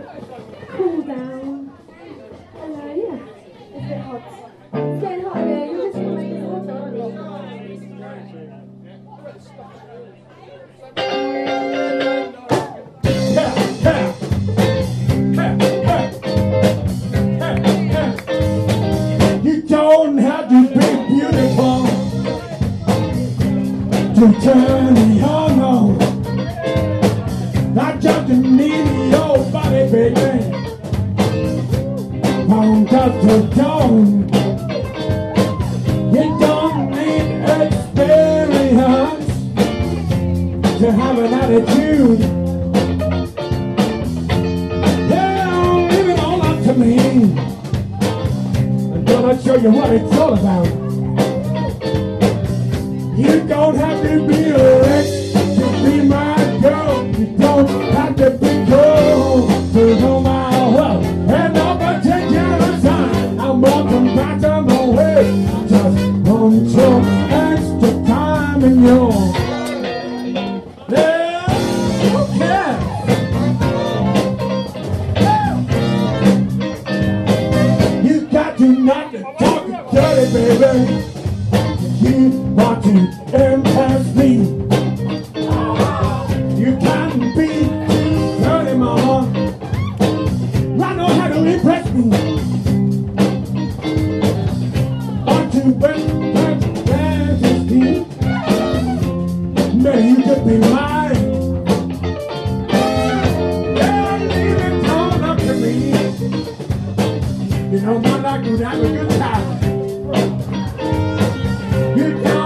cool down. And uh, yeah, it's a bit hot. It's getting hot again. You just want to make it hotter, aren't to be beautiful to turn me on. Not just need baby. From top to tone. You don't need experience to have an attitude. Yeah, leave it all up to me. I'm gonna show you what it's all about. You don't have to be rich to be my To not talk dirty, baby. You want to impress me. You can't be dirty, mama. I know how to impress me. Want to back majesty. Man, you could be mine. You know, man, I could have a good time. You don't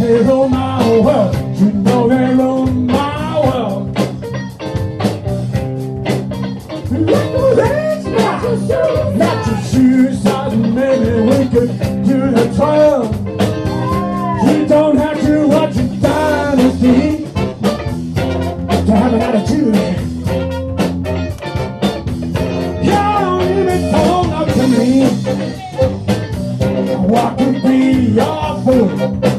they rule my world. You know they rule my world. Let not your shoes, not your shoes, size, and maybe we could do the trial. You don't have to watch your dynasty to have an attitude. You don't even to me. What could be your food?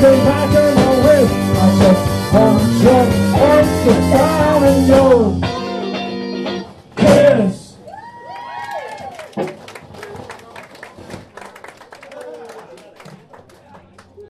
Welcome back